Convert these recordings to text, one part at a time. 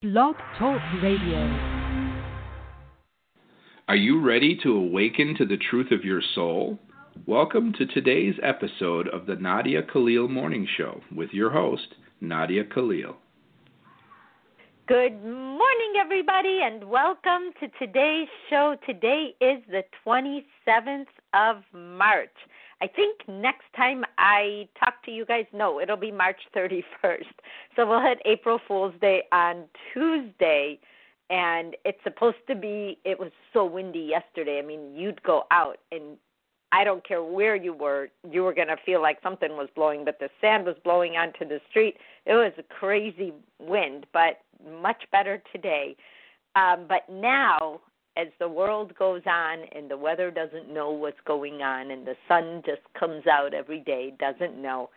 Blog Talk Radio. Are you ready to awaken to the truth of your soul? Welcome to today's episode of the Nadia Khalil Morning Show with your host, Nadia Khalil. Good morning, everybody, and welcome to today's show. Today is the 27th of March. I think next time I talk to you guys, no, it'll be March 31st. So we'll hit April Fool's Day on Tuesday. And it's supposed to be, it was so windy yesterday. I mean, you'd go out and I don't care where you were, you were going to feel like something was blowing, but the sand was blowing onto the street. It was a crazy wind, but much better today. Um, but now as the world goes on and the weather doesn't know what's going on and the sun just comes out every day, doesn't know,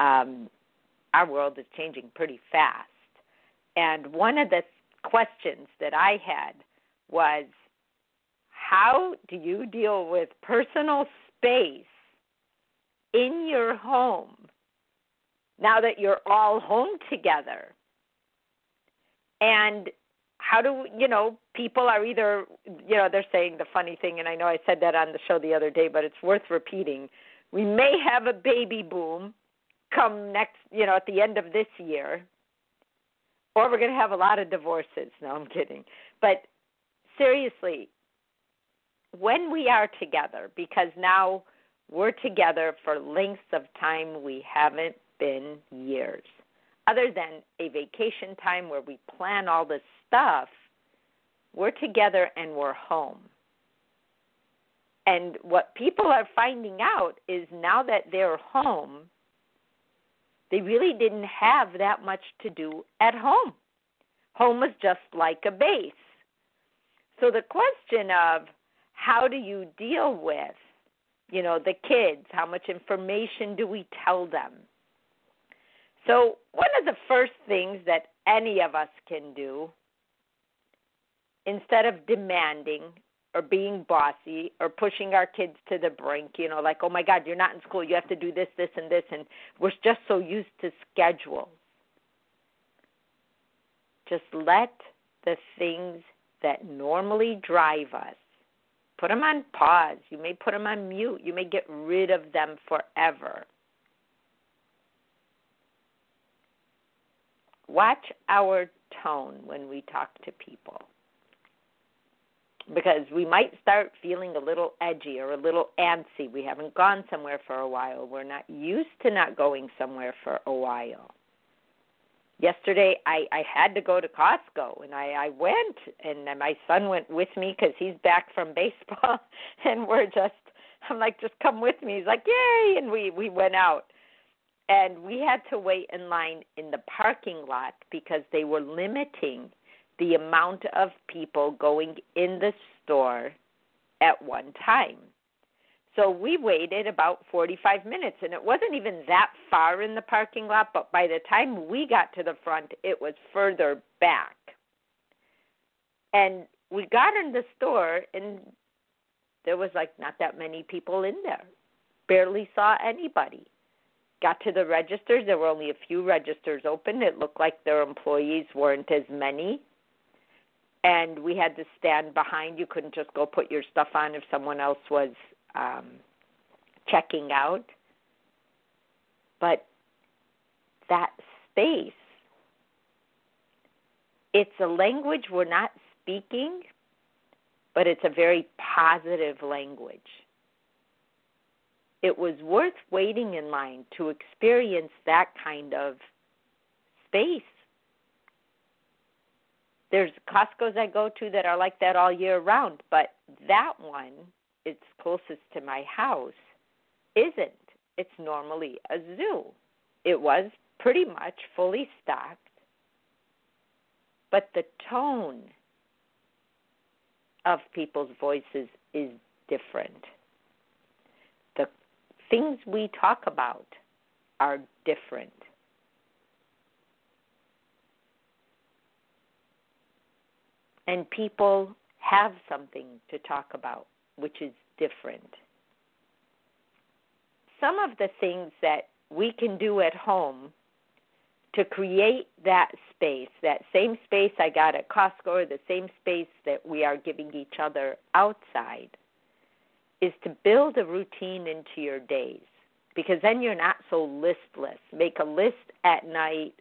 um, our world is changing pretty fast. And one of the questions that I had was how do you deal with personal space in your home now that you're all home together? And how do you know people are either you know they're saying the funny thing and i know i said that on the show the other day but it's worth repeating. We may have a baby boom come next you know at the end of this year or we're going to have a lot of divorces. No i'm kidding. But seriously when we are together because now we're together for lengths of time we haven't been years other than a vacation time where we plan all this stuff, we're together and we're home. And what people are finding out is now that they're home, they really didn't have that much to do at home. Home was just like a base. So the question of how do you deal with, you know, the kids? How much information do we tell them? So, one of the first things that any of us can do, instead of demanding or being bossy or pushing our kids to the brink, you know, like, oh my God, you're not in school, you have to do this, this, and this, and we're just so used to schedules. Just let the things that normally drive us put them on pause. You may put them on mute. You may get rid of them forever. watch our tone when we talk to people because we might start feeling a little edgy or a little antsy. We haven't gone somewhere for a while. We're not used to not going somewhere for a while. Yesterday, I I had to go to Costco, and I I went, and my son went with me because he's back from baseball, and we're just I'm like, just come with me. He's like, yay, and we we went out and we had to wait in line in the parking lot because they were limiting the amount of people going in the store at one time. So we waited about 45 minutes, and it wasn't even that far in the parking lot, but by the time we got to the front, it was further back. And we got in the store, and there was like not that many people in there. Barely saw anybody got to the registers. There were only a few registers open. It looked like their employees weren't as many. And we had to stand behind. You couldn't just go put your stuff on if someone else was um, checking out. But that space, it's a language we're not speaking, but it's a very positive language it was worth waiting in line to experience that kind of space. There's Costco's I go to that are like that all year round, but that one, it's closest to my house, isn't. It's normally a zoo. It was pretty much fully stocked, but the tone of people's voices is different The things we talk about are different. And people have something to talk about, which is different. Some of the things that we can do at home to create that space, that same space I got at Costco, or the same space that we are giving each other outside, is to build a routine into your days because then you're not so listless. Make a list at night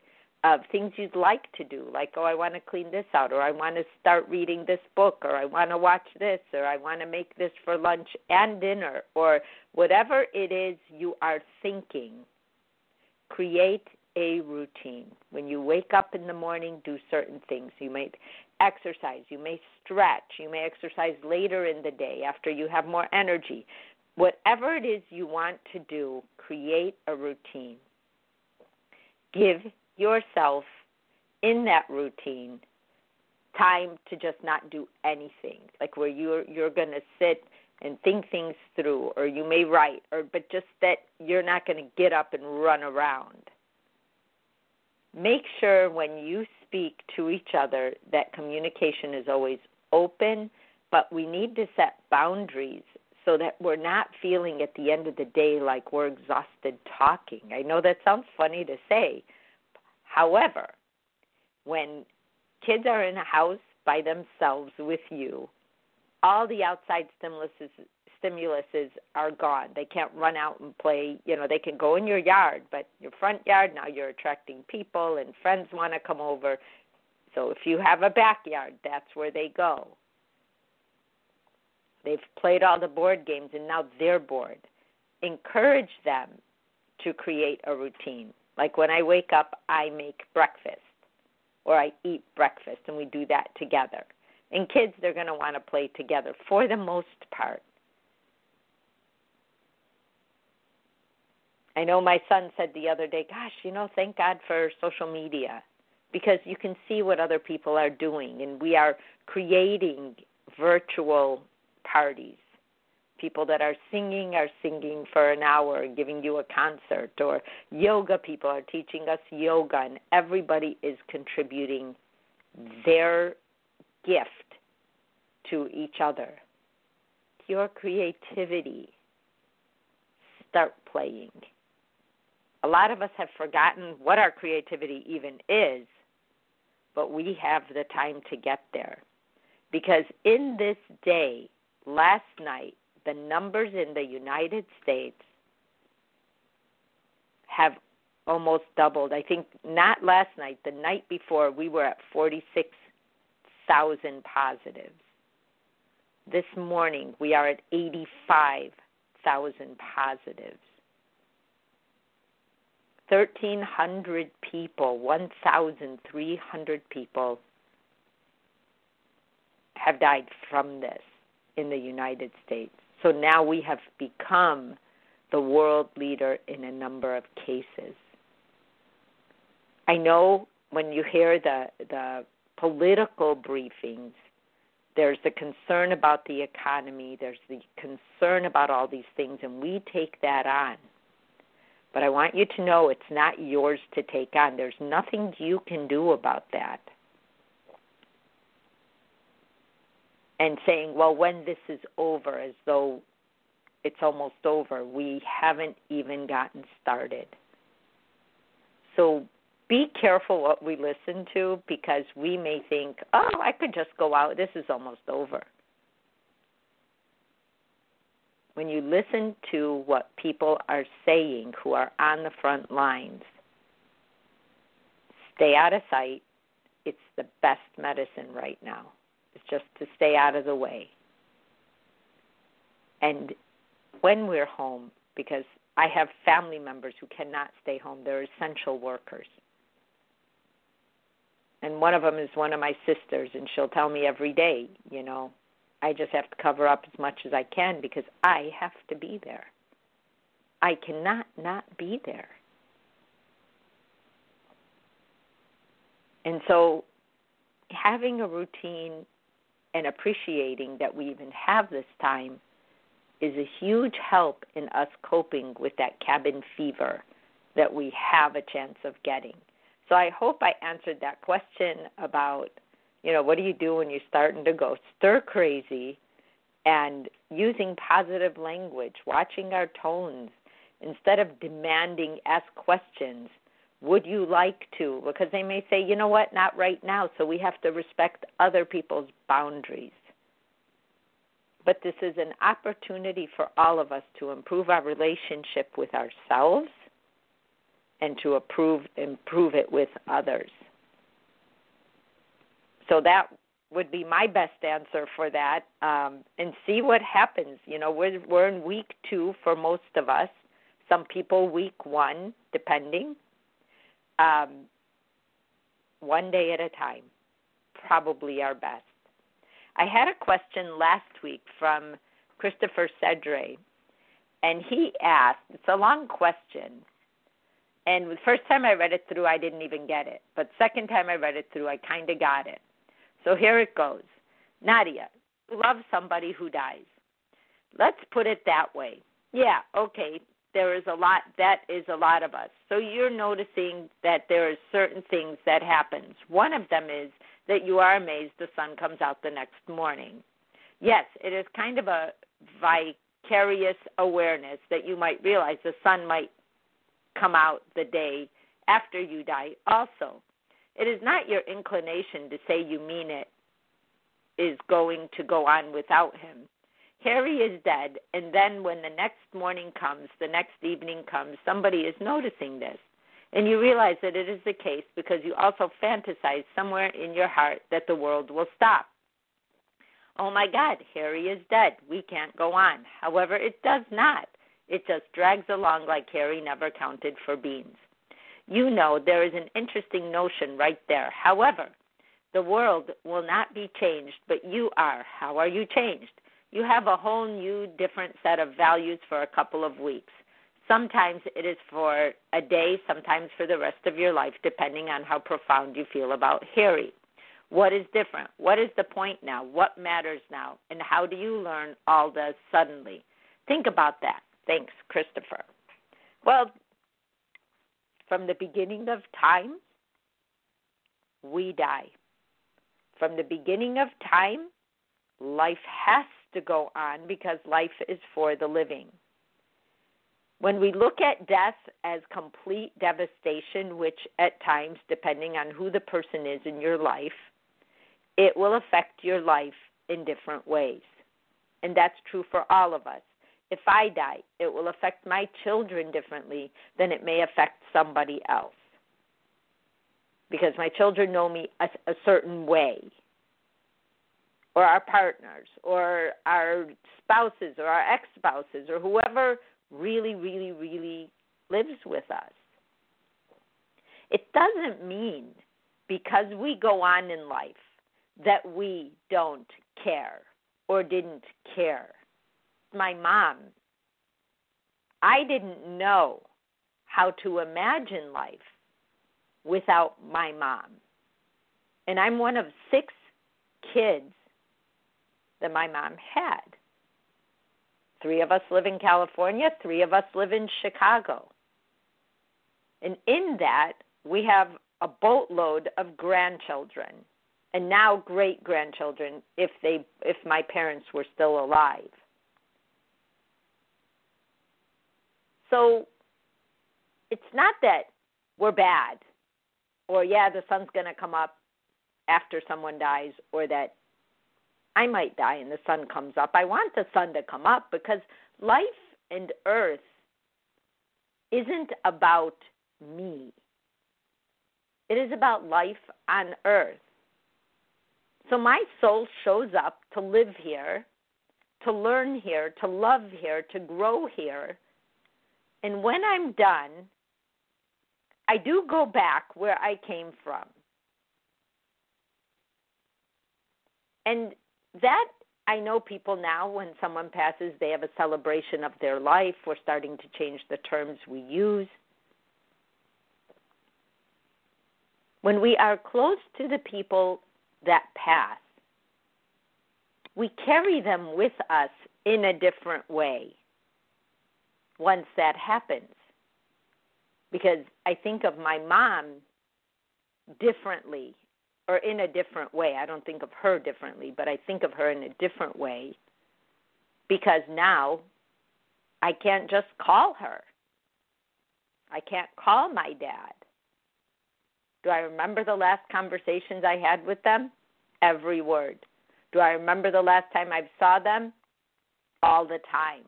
of things you'd like to do, like, oh, I want to clean this out, or I want to start reading this book, or I want to watch this, or I want to make this for lunch and dinner, or whatever it is you are thinking. Create a routine. When you wake up in the morning, do certain things. You may exercise, you may stretch, you may exercise later in the day after you have more energy. Whatever it is you want to do, create a routine. Give yourself in that routine time to just not do anything like where you're you're going to sit and think things through or you may write or but just that you're not going to get up and run around. Make sure when you speak to each other that communication is always open but we need to set boundaries so that we're not feeling at the end of the day like we're exhausted talking. I know that sounds funny to say However, when kids are in a house by themselves with you, all the outside stimuluses stimuluses are gone. They can't run out and play. You know, they can go in your yard, but your front yard now you're attracting people and friends want to come over. So if you have a backyard, that's where they go. They've played all the board games and now they're bored. Encourage them to create a routine. Like when I wake up, I make breakfast or I eat breakfast and we do that together. And kids, they're going to want to play together for the most part. I know my son said the other day, gosh, you know, thank God for social media because you can see what other people are doing and we are creating virtual parties people that are singing are singing for an hour giving you a concert or yoga people are teaching us yoga and everybody is contributing their gift to each other. Your creativity. Start playing. A lot of us have forgotten what our creativity even is but we have the time to get there. Because in this day last night the numbers in the United States have almost doubled. I think not last night, the night before, we were at 46,000 positives. This morning, we are at 85,000 positives. 1,300 people, 1,300 people have died from this in the United States. So now we have become the world leader in a number of cases. I know when you hear the the political briefings, there's the concern about the economy, there's the concern about all these things, and we take that on. But I want you to know it's not yours to take on. There's nothing you can do about that. And saying, well, when this is over, as though it's almost over. We haven't even gotten started. So be careful what we listen to because we may think, oh, I could just go out. This is almost over. When you listen to what people are saying who are on the front lines, stay out of sight. It's the best medicine right now just to stay out of the way. And when we're home, because I have family members who cannot stay home, they're essential workers. And one of them is one of my sisters, and she'll tell me every day, you know, I just have to cover up as much as I can because I have to be there. I cannot not be there. And so having a routine and appreciating that we even have this time is a huge help in us coping with that cabin fever that we have a chance of getting. So I hope I answered that question about, you know, what do you do when you're starting to go stir crazy and using positive language, watching our tones instead of demanding ask questions, Would you like to? Because they may say, you know what, not right now. So we have to respect other people's boundaries. But this is an opportunity for all of us to improve our relationship with ourselves and to improve improve it with others. So that would be my best answer for that, um, and see what happens. You know, we're we're in week two for most of us. Some people week one, depending. Um, one day at a time, probably our best. I had a question last week from Christopher Cedre, and he asked. It's a long question, and the first time I read it through, I didn't even get it. But second time I read it through, I kind of got it. So here it goes. Nadia, love somebody who dies. Let's put it that way. Yeah, okay, there is a lot that is a lot of us. So you're noticing that there are certain things that happens. One of them is that you are amazed the sun comes out the next morning. Yes, it is kind of a vicarious awareness that you might realize the sun might come out the day after you die also. It is not your inclination to say you mean it is going to go on without him. Harry is dead, and then when the next morning comes, the next evening comes, somebody is noticing this. And you realize that it is the case because you also fantasize somewhere in your heart that the world will stop. Oh my God, Harry is dead. We can't go on. However, it does not. It just drags along like Harry never counted for beans. You know there is an interesting notion right there. However, the world will not be changed, but you are. How are you changed? You have a whole new, different set of values for a couple of weeks. Sometimes it is for a day, sometimes for the rest of your life, depending on how profound you feel about Harry. What is different? What is the point now? What matters now? And how do you learn all this suddenly? Think about that. Thanks, Christopher. Well, from the beginning of time, we die. From the beginning of time, life has to go on because life is for the living. When we look at death as complete devastation, which at times, depending on who the person is in your life, it will affect your life in different ways. And that's true for all of us. If I die, it will affect my children differently than it may affect somebody else. Because my children know me a, a certain way, or our partners, or our spouses, or our ex spouses, or whoever really, really, really lives with us. It doesn't mean because we go on in life that we don't care or didn't care my mom, I didn't know how to imagine life without my mom. And I'm one of six kids that my mom had. Three of us live in California, three of us live in Chicago. And in that, we have a boatload of grandchildren and now great grandchildren if they if my parents were still alive. So it's not that we're bad or, yeah, the sun's going to come up after someone dies or that I might die and the sun comes up. I want the sun to come up because life and earth isn't about me. It is about life on earth. So my soul shows up to live here, to learn here, to love here, to grow here, and when I'm done, I do go back where I came from. And that I know people now, when someone passes, they have a celebration of their life. We're starting to change the terms we use. When we are close to the people that pass, we carry them with us in a different way once that happens. Because I think of my mom differently or in a different way. I don't think of her differently, but I think of her in a different way because now I can't just call her. I can't call my dad. Do I remember the last conversations I had with them? Every word. Do I remember the last time I saw them? All the time.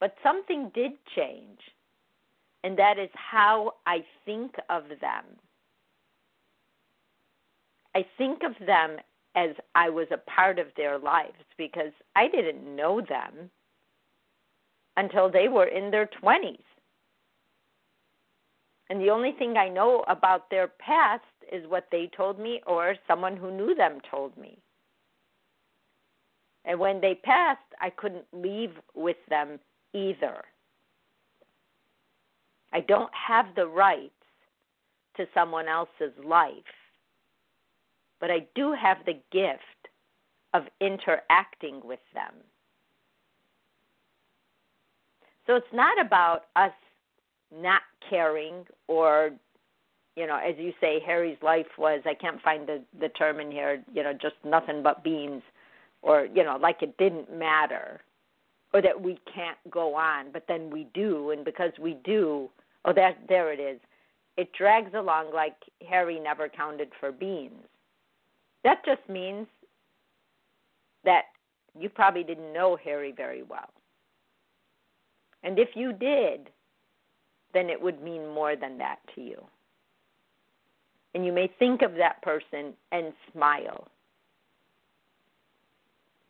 But something did change, and that is how I think of them. I think of them as I was a part of their lives because I didn't know them until they were in their 20s. And the only thing I know about their past is what they told me or someone who knew them told me. And when they passed, I couldn't leave with them either. I don't have the rights to someone else's life, but I do have the gift of interacting with them. So it's not about us not caring or you know as you say harry's life was i can't find the the term in here you know just nothing but beans or you know like it didn't matter or that we can't go on but then we do and because we do oh that there it is it drags along like harry never counted for beans that just means that you probably didn't know harry very well and if you did then it would mean more than that to you. And you may think of that person and smile.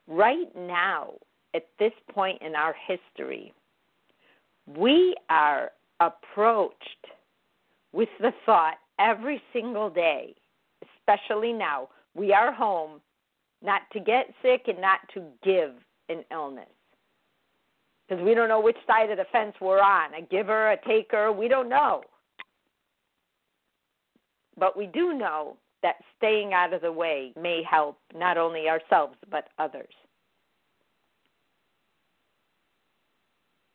Right now, at this point in our history, we are approached with the thought every single day, especially now, we are home not to get sick and not to give an illness because we don't know which side of the fence we're on a giver, a taker, we don't know. But we do know that staying out of the way may help not only ourselves but others.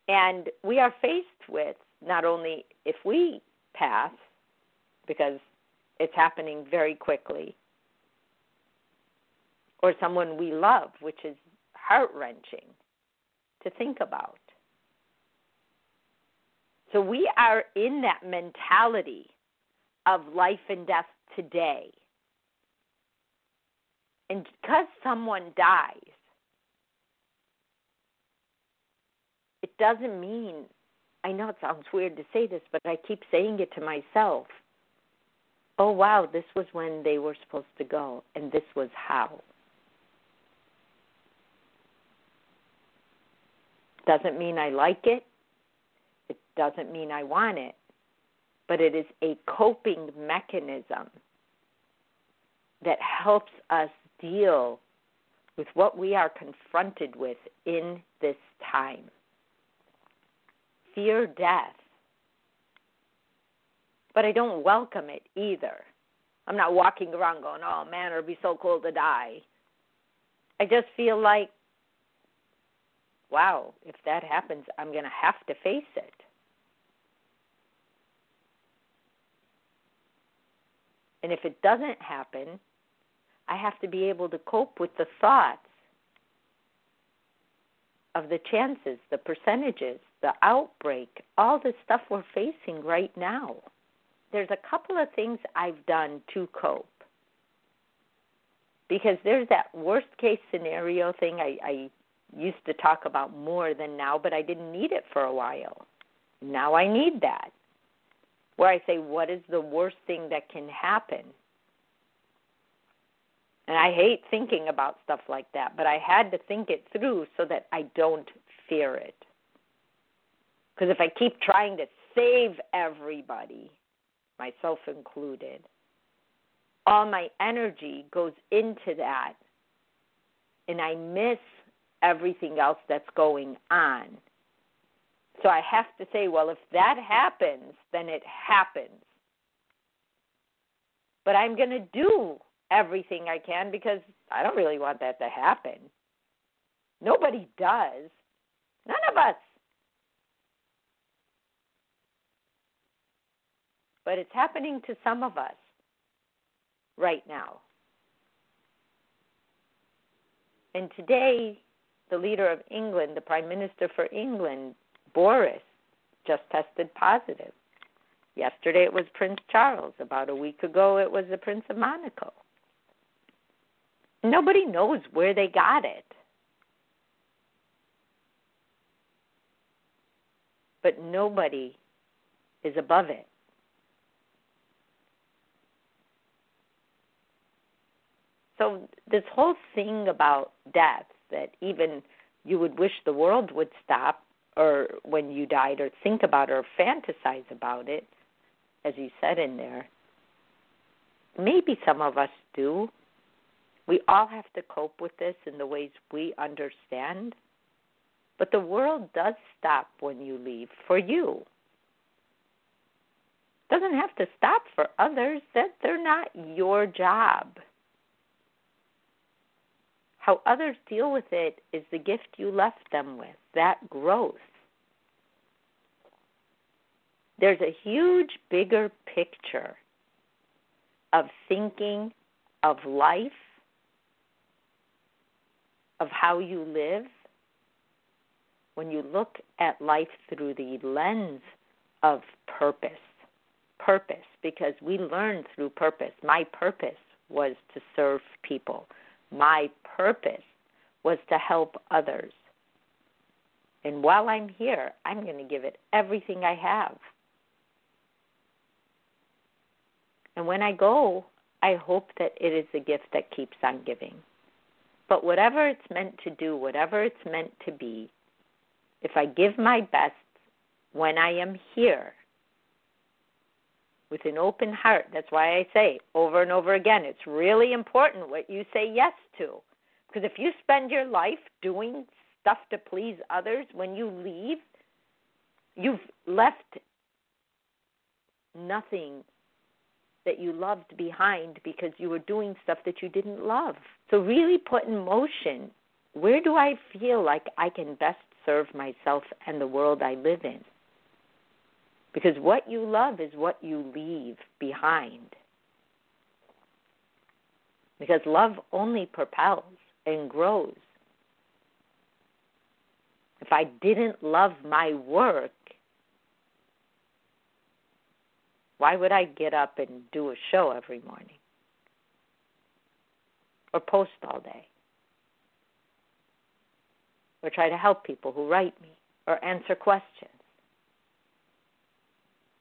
And we are faced with not only if we pass, because it's happening very quickly, or someone we love, which is heart wrenching to think about. So we are in that mentality of life and death today. And because someone dies, it doesn't mean, I know it sounds weird to say this, but I keep saying it to myself. Oh, wow, this was when they were supposed to go, and this was how. Doesn't mean I like it. It doesn't mean I want it. But it is a coping mechanism that helps us deal with what we are confronted with in this time. Fear death. But I don't welcome it either. I'm not walking around going, oh man, it'll be so cool to die. I just feel like wow, if that happens, I'm going to have to face it. And if it doesn't happen, I have to be able to cope with the thoughts of the chances, the percentages, the outbreak, all the stuff we're facing right now. There's a couple of things I've done to cope. Because there's that worst case scenario thing I, I used to talk about more than now, but I didn't need it for a while. Now I need that. Where I say, what is the worst thing that can happen? And I hate thinking about stuff like that, but I had to think it through so that I don't fear it. Because if I keep trying to save everybody, myself included, all my energy goes into that, and I miss everything else that's going on. So I have to say, well, if that happens, then it happens. But I'm going to do everything I can because I don't really want that to happen. Nobody does. None of us. But it's happening to some of us right now. And today, the leader of England, the Prime Minister for England, Boris, just tested positive. Yesterday it was Prince Charles. About a week ago it was the Prince of Monaco. Nobody knows where they got it. But nobody is above it. So, this whole thing about death that even you would wish the world would stop or when you died or think about or fantasize about it as you said in there maybe some of us do. We all have to cope with this in the ways we understand. But the world does stop when you leave for you. Doesn't have to stop for others. That they're not your job how others deal with it is the gift you left them with, that growth. There's a huge, bigger picture of thinking of life, of how you live, when you look at life through the lens of purpose. Purpose, because we learn through purpose. My purpose was to serve people my purpose was to help others. And while I'm here, I'm going to give it everything I have. And when I go, I hope that it is a gift that keeps on giving. But whatever it's meant to do, whatever it's meant to be, if I give my best when I am here, with an open heart. That's why I say over and over again, it's really important what you say yes to. Because if you spend your life doing stuff to please others, when you leave, you've left nothing that you loved behind because you were doing stuff that you didn't love. So, really put in motion where do I feel like I can best serve myself and the world I live in? Because what you love is what you leave behind. Because love only propels and grows. If I didn't love my work, why would I get up and do a show every morning? Or post all day? Or try to help people who write me? Or answer questions?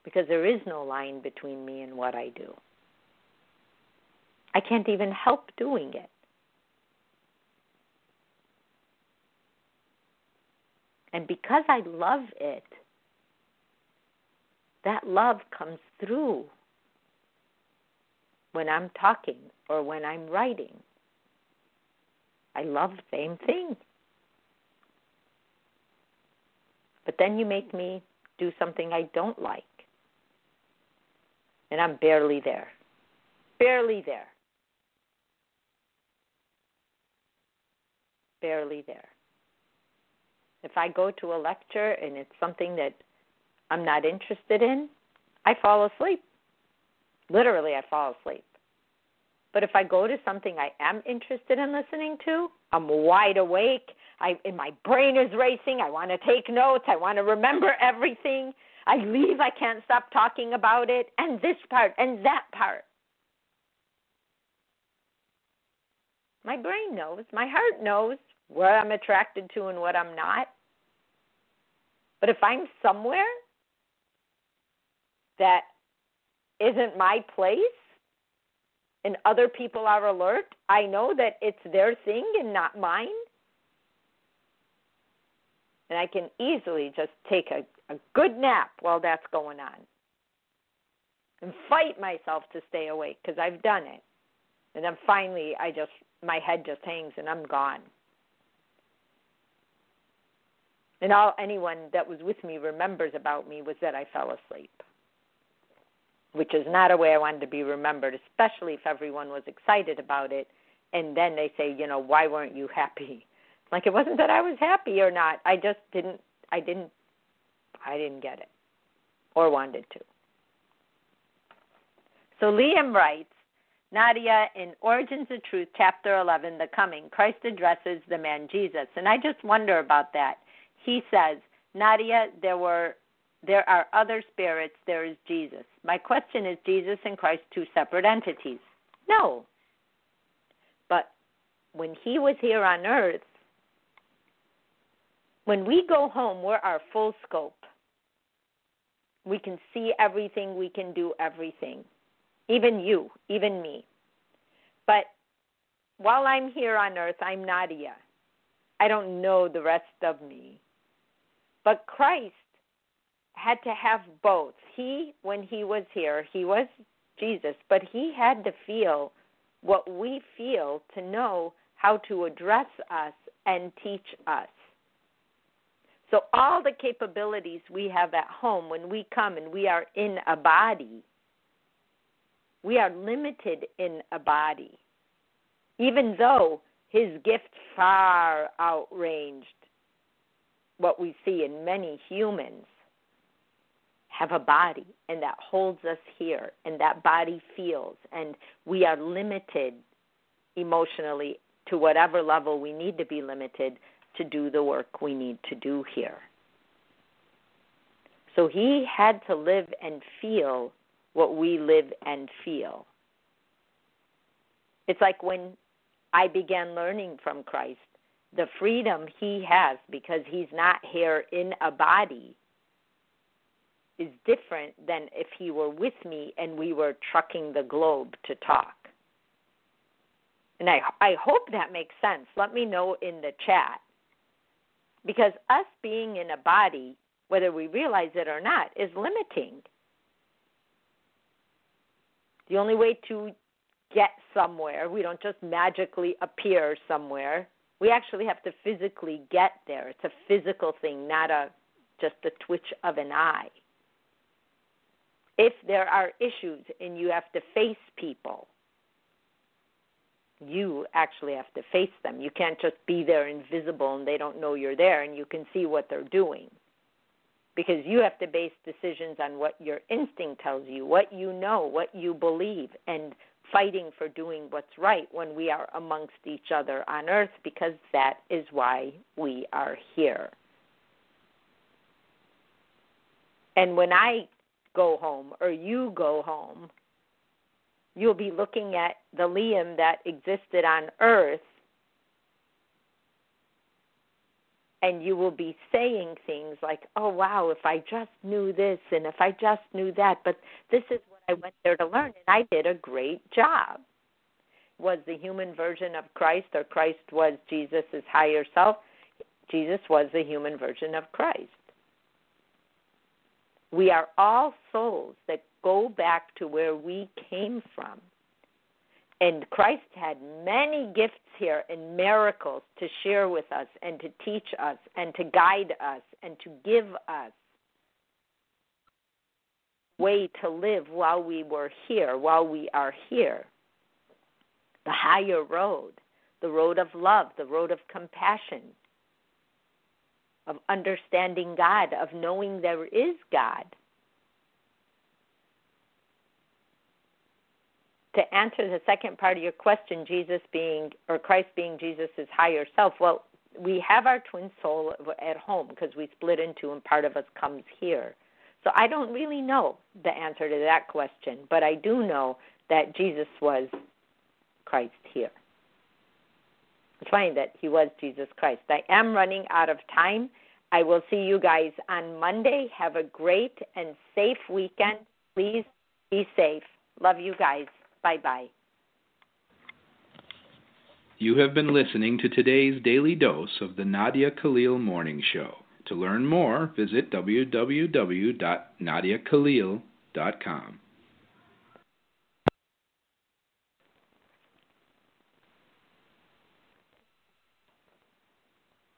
Because there is no line between me and what I do. I can't even help doing it. And because I love it, that love comes through when I'm talking or when I'm writing. I love the same thing. But then you make me do something I don't like and I'm barely there. Barely there. Barely there. If I go to a lecture and it's something that I'm not interested in, I fall asleep. Literally, I fall asleep. But if I go to something I am interested in listening to, I'm wide awake. I and my brain is racing. I want to take notes. I want to remember everything. I leave, I can't stop talking about it, and this part, and that part. My brain knows, my heart knows what I'm attracted to and what I'm not. But if I'm somewhere that isn't my place and other people are alert, I know that it's their thing and not mine. And I can easily just take a a good nap while that's going on and fight myself to stay awake because I've done it. And then finally, I just, my head just hangs and I'm gone. And all anyone that was with me remembers about me was that I fell asleep, which is not a way I wanted to be remembered, especially if everyone was excited about it. And then they say, you know, why weren't you happy? Like it wasn't that I was happy or not. I just didn't. I didn't I didn't get it or wanted to. So Liam writes, Nadia, in Origins of Truth, chapter 11, The Coming, Christ addresses the man Jesus. And I just wonder about that. He says, Nadia, there were there are other spirits, there is Jesus. My question is Jesus and Christ two separate entities? No. But when he was here on earth, when we go home, we're our full scope. We can see everything, we can do everything. Even you, even me. But while I'm here on earth, I'm Nadia. I don't know the rest of me. But Christ had to have both. He, when he was here, he was Jesus, but he had to feel what we feel to know how to address us and teach us. So, all the capabilities we have at home when we come and we are in a body, we are limited in a body, even though his gift far outranged what we see in many humans have a body and that holds us here and that body feels and we are limited emotionally to whatever level we need to be limited to do the work we need to do here. So he had to live and feel what we live and feel. It's like when I began learning from Christ, the freedom he has because he's not here in a body is different than if he were with me and we were trucking the globe to talk. And I I hope that makes sense. Let me know in the chat. Because us being in a body, whether we realize it or not, is limiting. The only way to get somewhere, we don't just magically appear somewhere. We actually have to physically get there. It's a physical thing, not a just a twitch of an eye if there are issues and you have to face people, you actually have to face them. You can't just be there invisible and they don't know you're there and you can see what they're doing. Because you have to base decisions on what your instinct tells you, what you know, what you believe, and fighting for doing what's right when we are amongst each other on earth because that is why we are here. And when I go home or you go home, you'll be looking at the Liam that existed on earth and you will be saying things like, "Oh wow, if I just knew this and if I just knew that, but this is what I went there to learn and I did a great job." Was the human version of Christ or Christ was Jesus' higher self? Jesus was the human version of Christ. We are all souls that go back to where we came from. And Christ had many gifts here and miracles to share with us and to teach us and to guide us and to give us way to live while we were here, while we are here. The higher road, the road of love, the road of compassion, of understanding God, of knowing there is God. To answer the second part of your question, Jesus being, or Christ being Jesus' higher self, well, we have our twin soul at home because we split into and part of us comes here. So I don't really know the answer to that question, but I do know that Jesus was Christ here. Funny that he was Jesus Christ. I am running out of time. I will see you guys on Monday. Have a great and safe weekend. Please be safe. Love you guys. Bye bye. You have been listening to today's daily dose of the Nadia Khalil Morning Show. To learn more, visit www.nadiakhalil.com.